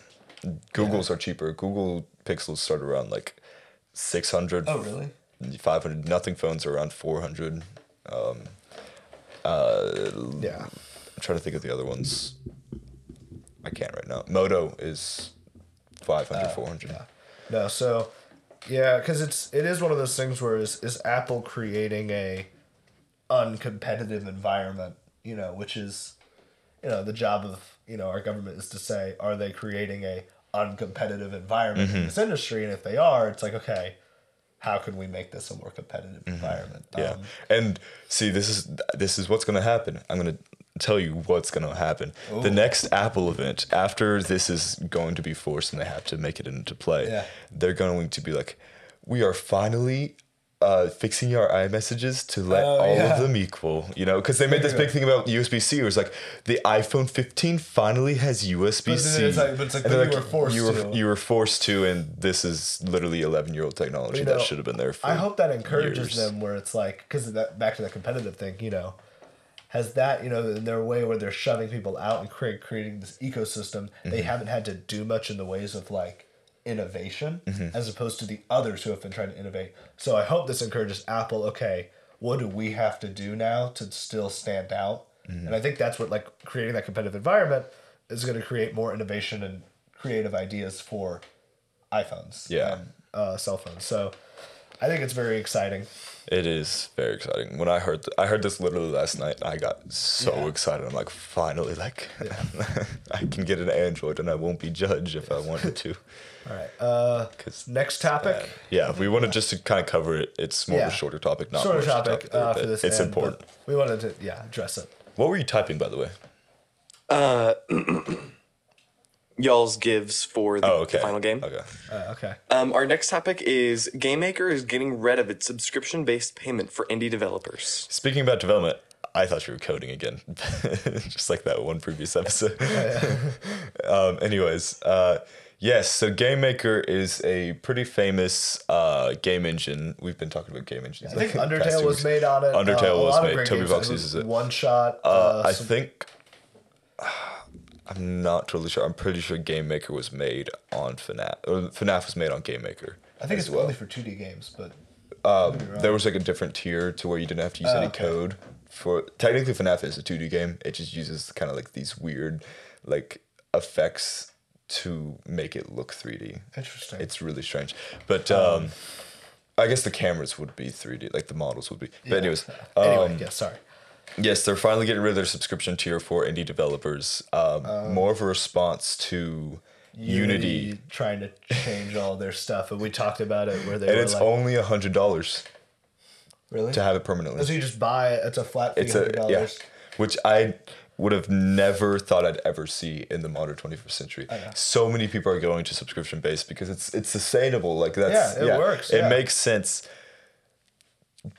Google's are cheaper. Google Pixels start around like six hundred. oh really? 500 nothing phones are around 400 um, uh, Yeah. i'm trying to think of the other ones. I can't right now. Moto is 500 400 Uh, Yeah. No, so yeah, because it's it is one of those things where is is Apple creating a uncompetitive environment, you know, which is you know the job of you know our government is to say are they creating a uncompetitive environment in this industry, and if they are, it's like okay, how can we make this a more competitive environment? yeah. Um, and see this is this is what's going to happen. I'm going to tell you what's going to happen. The next apple event after this is going to be forced and they have to make it into play Yeah. they're going to be like we are finally uh, fixing our iMessages to let Oh, all yeah. of them equal, you know, because they made this big thing about USB C. It was like the iPhone 15 finally has USB C. it's like- but it's like, but you were forced you were, to. You were forced to, and this is literally 11 year old technology you that should have been there for. I hope that encourages years. them where it's like because that back to the competitive thing, you know, has that you know in their way where they're shoving people out and create, creating this ecosystem. They Mm-hmm. haven't had to do much in the ways of like innovation Mm-hmm. as opposed to the others who have been trying to innovate. So I hope this encourages Apple. Okay, what do we have to do now to still stand out? Mm-hmm. And I think that's what like creating that competitive environment is going to create more innovation and creative ideas for iPhones Yeah. and uh, cell phones. So I think it's very exciting. It is very exciting. When I heard th- I heard this literally last night, I got so Yeah. excited. I'm like, finally, like <laughs> I can get an Android and I won't be judged if I wanted to. <laughs> All right. Uh, 'Cause next topic. yeah, we wanted just to kind of cover it. It's more Yeah. of a shorter topic, not Shorter much to topic uh, for this. It's end, important. We wanted to yeah address it. What were you typing, by the way? <clears throat> Y'all's gives for the, Oh, okay. the final game. Okay. Uh, okay. Um, our next topic is GameMaker is getting rid of its subscription-based payment for indie developers. Speaking about development, I thought you were coding again, <laughs> just like that one previous episode. <laughs> <laughs> um, anyways, uh, yes. So GameMaker is a pretty famous uh, game engine. We've been talking about game engines. I think Undertale was made on it. Undertale uh, a was lot of made. great Toby games. Fox uses it. One shot. Uh, Uh, I some- think I'm not totally sure. I'm pretty sure Game Maker was made on FNAF. Or FNAF was made on Game Maker. I think it's well. only for 2D games, but Um, there was like a different tier to where you didn't have to use Oh, any okay. code. for technically FNAF is a 2D game. It just uses kind of like these weird like effects to make it look 3D. Interesting. It's really strange. But um, I guess the cameras would be 3D, like the models would be. But anyways, anyway, um, yeah, sorry. Yes, they're finally getting rid of their subscription tier for indie developers. Um, more of a response to Unity, trying to change all their stuff, and we talked about it where they and were it's like, only a hundred dollars really? to have it permanently. so you just buy it. It's a flat fee, It's a yeah, which I would have never thought I'd ever see in the modern 21st century. So many people are going to subscription based because it's it's sustainable. Like that's Yeah, it works, It yeah. makes sense.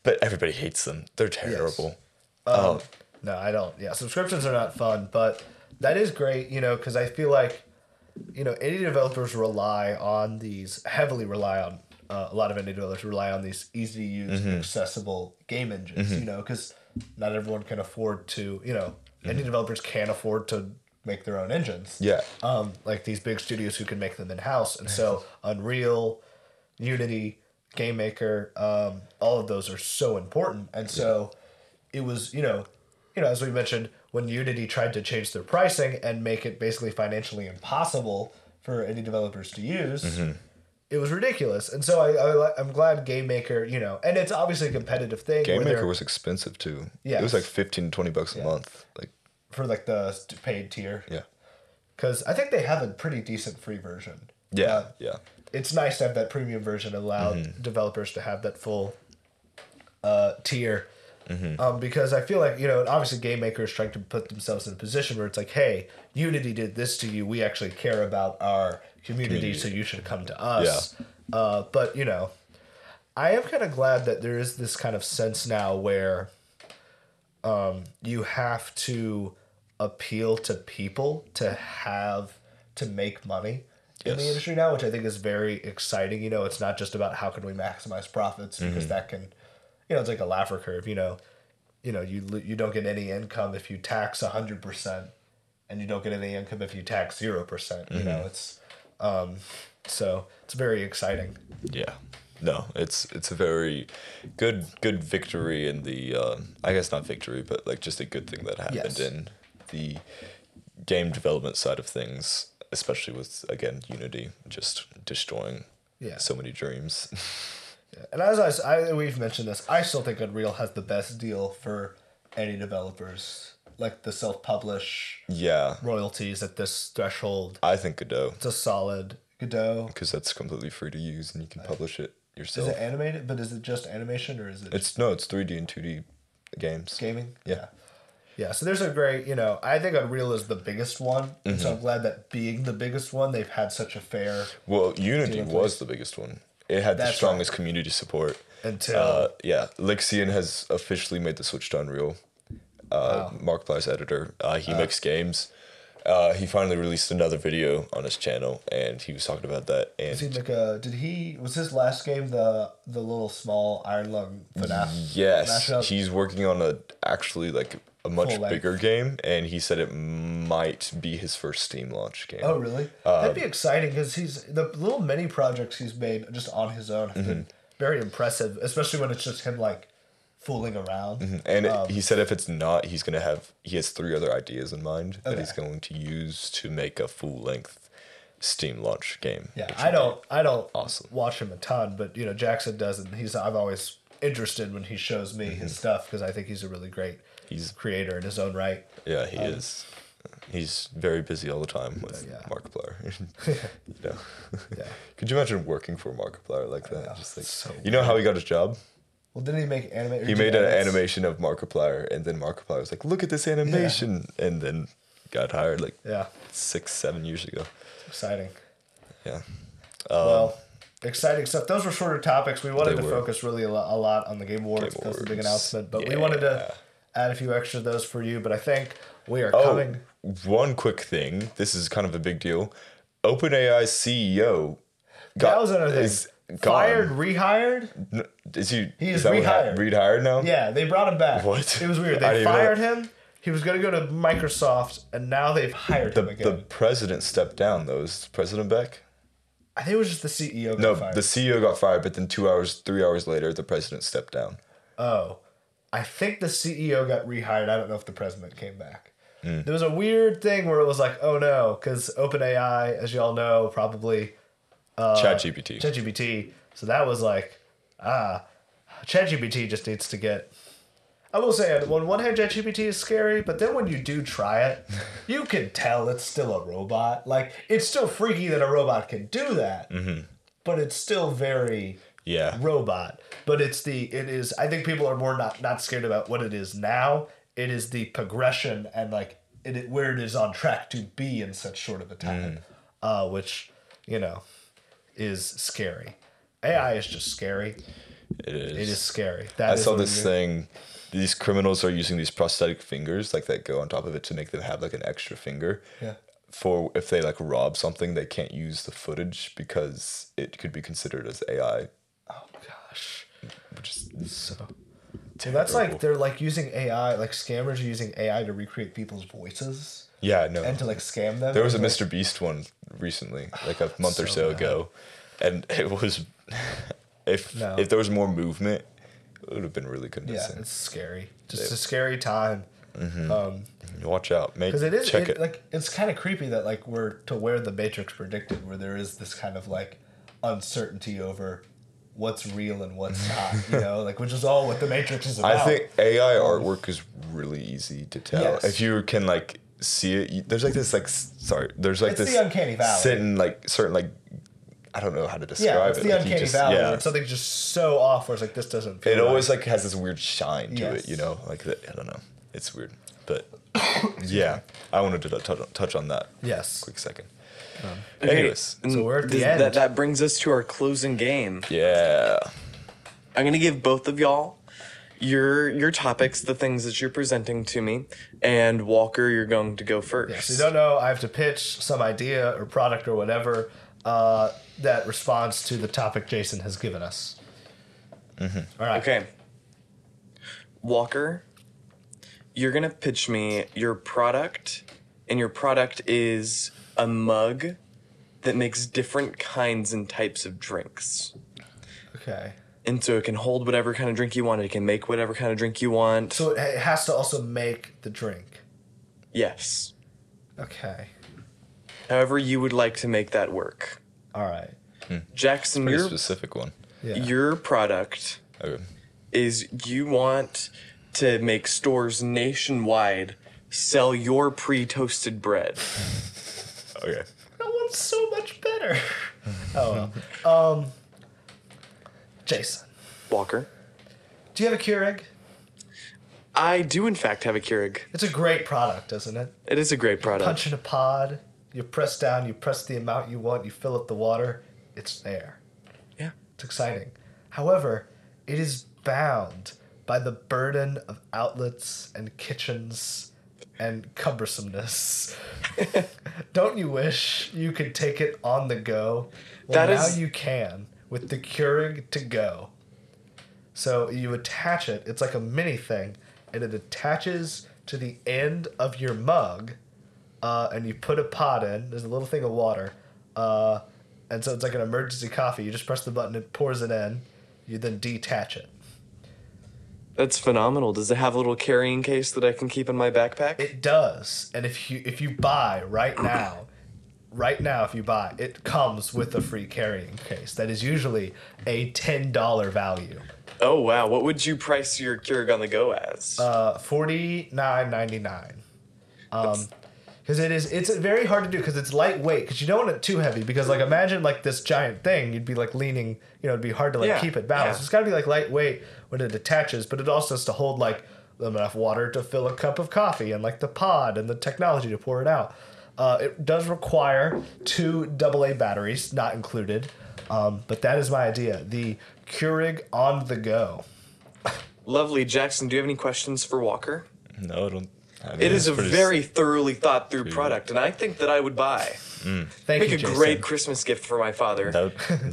But everybody hates them. They're terrible. Um, no, I don't. Yeah, subscriptions are not fun, but that is great, you know, because I feel like, you know, indie developers rely on these, heavily rely on, uh, a lot of indie developers rely on these easy to use, Mm-hmm. accessible game engines, you know, because not everyone can afford to, you know, Mm-hmm. indie developers can't afford to make their own engines. Yeah. Um, like these big studios who can make them in house. And so <laughs> Unreal, Unity, Game Maker, um, all of those are so important. And so it was, you know, you know, as we mentioned, when Unity tried to change their pricing and make it basically financially impossible for any developers to use, Mm-hmm. it was ridiculous. And so I, I i'm glad Game Maker, you know, and it's obviously a competitive thing Game Maker was expensive too. Yeah. It was like 15 to 20 bucks a month. Like for like the paid tier. yeah. Because I think they have a pretty decent free version. Yeah. Uh, yeah. it's nice to have that premium version allow Mm-hmm. developers to have that full uh, tier Mm-hmm. um, because i feel like you know obviously game makers trying to put themselves in a position where it's like hey unity did this to you we actually care about our community, so you should come to us uh, but you know i am kind of glad that there is this kind of sense now where um, you have to appeal to people to have to make money in the industry now, which I think is very exciting. You know, it's not just about how can we maximize profits because Mm-hmm. that can, you know, it's like a Laffer curve. You know, you know, you you don't get any income if you tax hundred percent, and you don't get any income if you tax zero percent. You Mm-hmm. know, it's um, so it's very exciting. Yeah. No, it's it's a very good good victory in the uh, I guess not victory, but like just a good thing that happened Yes. in the game development side of things, especially with again Unity just destroying Yeah. so many dreams. <laughs> And as I, I- we've mentioned this, I still think Unreal has the best deal for any developers, like the self-publish yeah, royalties at this threshold. I think Godot It's a solid Godot. because that's completely free to use and you can publish it yourself. Is it animated? But is it just animation or is it It's no, it's three D and two D games. gaming? Yeah. Yeah, so there's a great, you know, I think Unreal is the biggest one. And Mm-hmm. so I'm glad that being the biggest one, they've had such a fair Well, Unity was the biggest one. It had the That's strongest community support. until Uh, yeah, Lixian has officially made the switch to Unreal. Uh, Markiplier's editor. Uh, he makes games. Uh, he finally released another video on his channel, and he was talking about that. Does he And make a? Did he? Was his last game the the little small Iron Lung FNAF? yes, he's working on a actually like a much Full length. bigger game, and he said it might be his first Steam launch game. Oh, really? Uh, That'd be exciting because he's the little mini projects he's made just on his own have been Mm-hmm. very impressive, especially when it's just him like fooling around. And Um, he said if it's not, he's gonna have he has three other ideas in mind that he's going to use to make a full length Steam launch game. Yeah, I don't, I don't awesome. watch him a ton, but you know Jackson does, and he's I've always interested when he shows me his stuff because I think he's a really great Mm-hmm. He's creator in his own right. Yeah, he is. He's very busy all the time with Um, yeah. Markiplier. <laughs> you <laughs> know. Yeah. Could you imagine working for Markiplier like that? know, Just like so you know how he got his job? Well, didn't he make anime? He made an animation of Markiplier, and then Markiplier was like, "Look at this animation," and then got hired like Yeah, six, seven years ago. exciting. Yeah. well, exciting stuff. Those were shorter topics. We wanted to were. focus really a lot, a lot on the Game Awards Game because of the big announcement, but we wanted to Yeah. Add a few extra of those for you. But I think we are Oh, coming. one quick thing. This is kind of a big deal. OpenAI's CEO that was another thing. is gone. Fired, rehired. Is he? He is is rehired. Rehired now? Yeah, they brought him back. What? It was weird. <laughs> They didn't even know fired him. He was going to go to Microsoft, and now they've hired The him again. the president stepped down though. Is President Beck? I think it was just the CEO. Got No, fired. the CEO got fired, but then two hours, three hours later, the president stepped down. Oh, I think the CEO got rehired. I don't know if the president came back. Hmm. There was a weird thing where it was like, oh no, because OpenAI, as y'all know, probably ChatGPT. ChatGPT. So that was like, ah, ChatGPT just needs to get. I will say, on one hand, ChatGPT is scary, but then when you do try it, <laughs> you can tell it's still a robot. Like, it's still freaky that a robot can do that, but it's still very yeah. robot. But it's the, it is, I think people are more not, not scared about what it is now. It is the progression and like it, where it is on track to be in such short of a time, uh, which, you know, is scary. AI is just scary. It is. It is scary. That I is saw this thing. These criminals are using these prosthetic fingers, like that go on top of it to make them have like an extra finger. Yeah. For if they like rob something, they can't use the footage because it could be considered as AI. Oh gosh. Which is So. So that's like they're like using AI, like scammers are using AI to recreate people's voices yeah, no. and to like scam them. There was a Like, Mr. Beast one recently, <sighs> like a month or So so bad. ago, and <laughs> it was if No. if there was more movement, it would have been really convincing. Yeah, it's scary. Just a scary time. Um, Watch out, mate. because it is Check it, it. like it's kind of creepy that like we're to where the Matrix predicted, where there is this kind of like uncertainty over what's real and what's <laughs> not. You know, like which is all what the Matrix is about. I think AI artwork is really easy to tell. Yes. If you can like see it, you, there's like this like sorry, there's like It's this the uncanny valley. certain like certain like I don't know how to describe yeah, it's it. the Like, uncanny just- valley. Yeah. Where something's just so off, where it's like this doesn't. Feel it right. always like has this weird shine to Yes. it, you know, like the, I don't know, it's weird, but <coughs> yeah, I wanted to touch on, touch on that. yes. Quick second. Okay, Anyways, So we're at the th- end. That, that brings us to our closing game. yeah, I'm gonna give both of y'all your your topics, the things that you're presenting to me, and Walker, you're going to go first. Yeah, so you don't know, I have to pitch some idea or product or whatever uh, that responds to the topic Jason has given us. All right. Okay. Walker, you're gonna pitch me your product, and your product is a mug that makes different kinds and types of drinks. Okay. And so it can hold whatever kind of drink you want. It can make whatever kind of drink you want. So it it has to also make the drink. yes. Okay. However you would like to make that work. All right. Hmm. Jackson, pretty your specific one. Yeah. your product Okay. is you want to make stores nationwide sell your pre-toasted bread. <laughs> Okay. that one's so much better. <laughs> oh well. Um, Jason, Walker. do you have a Keurig? I do in fact have a Keurig. It's a great product, isn't it? It is a great product. Punch in a pod. You press down. You press the amount you want. You fill up the water. It's there. Yeah. It's exciting. However, it is bound by the burden of outlets and kitchens and cumbersomeness. Don't you wish you could take it on the go? Well, That now is- you can with the Keurig to go. So you attach it. It's like a mini thing, and it attaches to the end of your mug, uh, and you put a pot in. There's a little thing of water, uh, and so it's like an emergency coffee. You just press the button, it pours it in. You then detach it. That's phenomenal. Does it have a little carrying case that I can keep in my backpack? It does, and if you if you buy right now, right now if you buy, it comes with a free carrying case. That is usually a ten dollar value. oh wow, what would you price your Keurig on the go as? Uh, forty nine ninety nine. Um, because it is it's very hard to do because it's lightweight because you don't want it too heavy because like imagine like this giant thing you'd be like leaning you know it'd be hard to like Yeah, keep it balanced yeah. it's got to be like lightweight when it attaches but it also has to hold like enough water to fill a cup of coffee and like the pod and the technology to pour it out uh, it does require two AA batteries not included um, but that is my idea the Keurig on the go Lovely, Jackson. Do you have any questions for Walker? No, I don't. I mean, It is a pretty- very thoroughly thought through product, and I think that I would buy. Mm. thank you. Make you a Jason. great Christmas gift for my father. That, <laughs>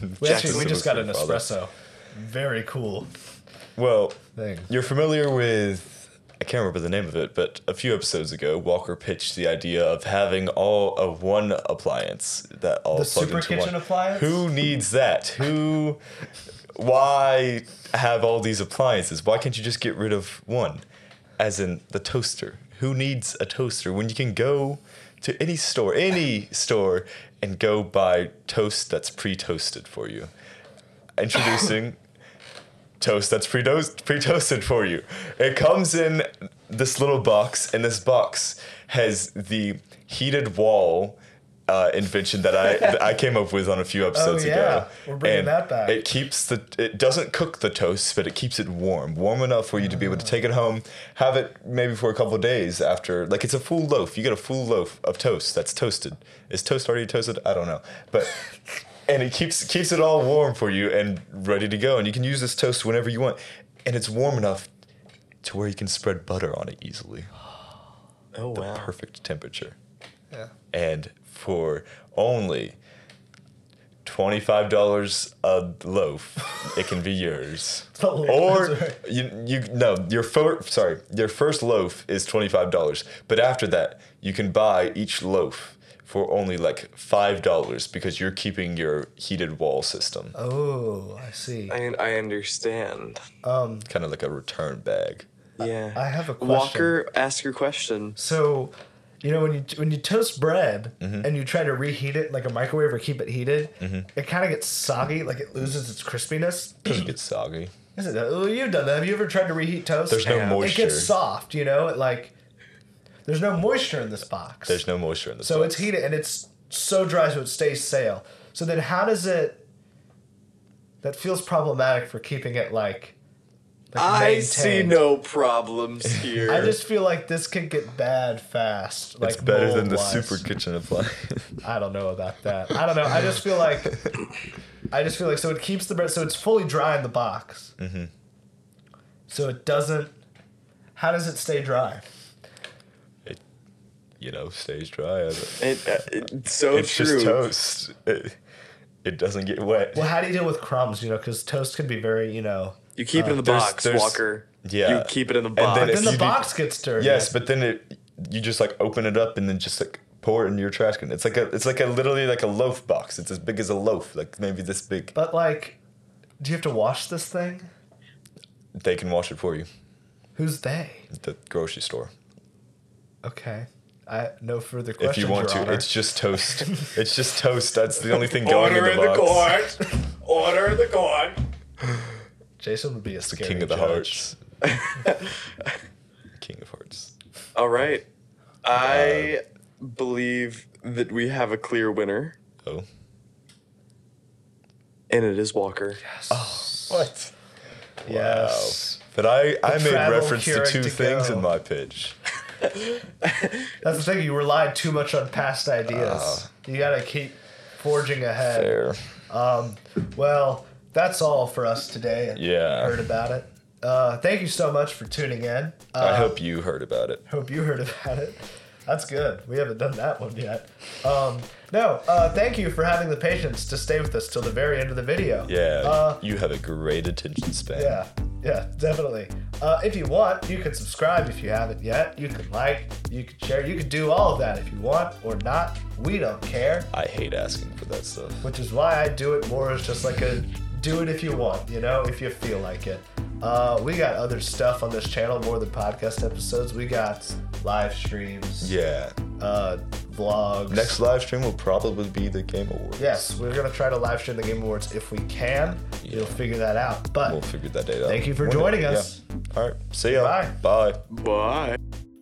<laughs> we, actually, we just got an Father. espresso very cool well, thing You're familiar with I can't remember the name of it, but a few episodes ago, Walker pitched the idea of having all of one appliance that all The plug super into kitchen one. appliance? Who needs that? Who? why have all these appliances? Why can't you just get rid of one? As in the toaster. Who needs a toaster when you can go to any store, any store, and go buy toast that's pre toasted for you? Introducing toast that's pre toasted for you. It comes in this little box, and this box has the heated wall uh, invention that I that I came up with on a few <laughs> episodes Oh, yeah. ago. We're bringing and that back. It keeps the it doesn't cook the toast, but it keeps it warm, warm enough for you to be able to take it home, have it maybe for a couple of days after. Like it's a full loaf. You get a full loaf of toast that's toasted. Is toast already toasted? I don't know, but. <laughs> And it keeps keeps it all warm for you and ready to go. And you can use this toast whenever you want. And it's warm enough to where you can spread butter on it easily. <gasps> Oh wow. The wow. perfect temperature Yeah. and for only twenty-five dollars a loaf, it can be yours. <laughs> or right. you you no your first sorry your first loaf is twenty-five dollars, but after that you can buy each loaf for only like five dollars because you're keeping your heated wall system, Oh, I see. I I understand. Um, kind of like a return bag. Yeah. I have a question. Walker, ask your question. So, you know, when you when you toast bread Mm-hmm. and you try to reheat it like a microwave or keep it heated, it kind of gets soggy, like it loses its crispiness. Doesn't get soggy. Is it? Oh, you've done that. Have you ever tried to reheat toast? There's no Yeah. It It gets soft. You know, it like there's no moisture in this box. There's no moisture in the so it's heated and it's so dry so it stays stale. So then how does it? That feels problematic for keeping it like. Like I see no problems <laughs> here. I just feel like this could get bad fast. Like It's better than the mold-wise. super kitchen appliance. <laughs> I don't know about that. I don't know. I just feel like I just feel like so it keeps the bread so it's fully dry in the box. Mm-hmm. So it doesn't. How does it stay dry? it, you know, stays dry. I It, uh, it's so it's true. just toast. It, it doesn't get wet. Well, how do you deal with crumbs? You know, because toast can be very you know. You keep it in the uh, there's- box, there's- Walker. yeah. You keep it in the And box. then Then if the you do- box gets dirty. Yes, but then it you just like open it up and then just like pour it in your trash can. It's like a it's like a literally like a loaf box. It's as big as a loaf, like maybe this big. But like, do you have to wash this thing? They can wash it for you. Who's they? The grocery store. Okay. I no further questions. If questions. you want Your to, Honor. it's just toast. it's just toast. That's the only thing going in the, box. court. Order the court. Jason would be a scary King of the judge. hearts. <laughs> King of hearts. All right. I believe that we have a clear winner, Oh. and it is Walker. Yes. Oh, what? Yes. But I, I made reference to two to things go. in my pitch. That's the thing. You relied too much on past ideas. you gotta keep forging ahead. Fair. Um, well, that's all for us today. Yeah. Heard about it. Uh, thank you so much for tuning in. Uh, I hope you heard about it. hope you heard about it. That's good. We haven't done that one yet. Um, no, uh, thank you for having the patience to stay with us till the very end of the video. Yeah, Uh, you have a great attention span. yeah, yeah, definitely. Uh, if you want, you can subscribe if you haven't yet. You can like, you can share, you can do all of that if you want or not. We don't care, I hate asking for that stuff. which is why I do it more as just like a do it if you want, you know, if you feel like it. Uh, we got other stuff on this channel more than podcast episodes. We got live streams, Yeah. uh, vlogs. Next live stream will probably be the Game Awards. Yes, we're gonna try to live stream the Game Awards if we can. You'll figure that out. But We'll figure that date out. Thank you for One day, joining yeah. us. All right. See ya. Bye. Bye. Bye.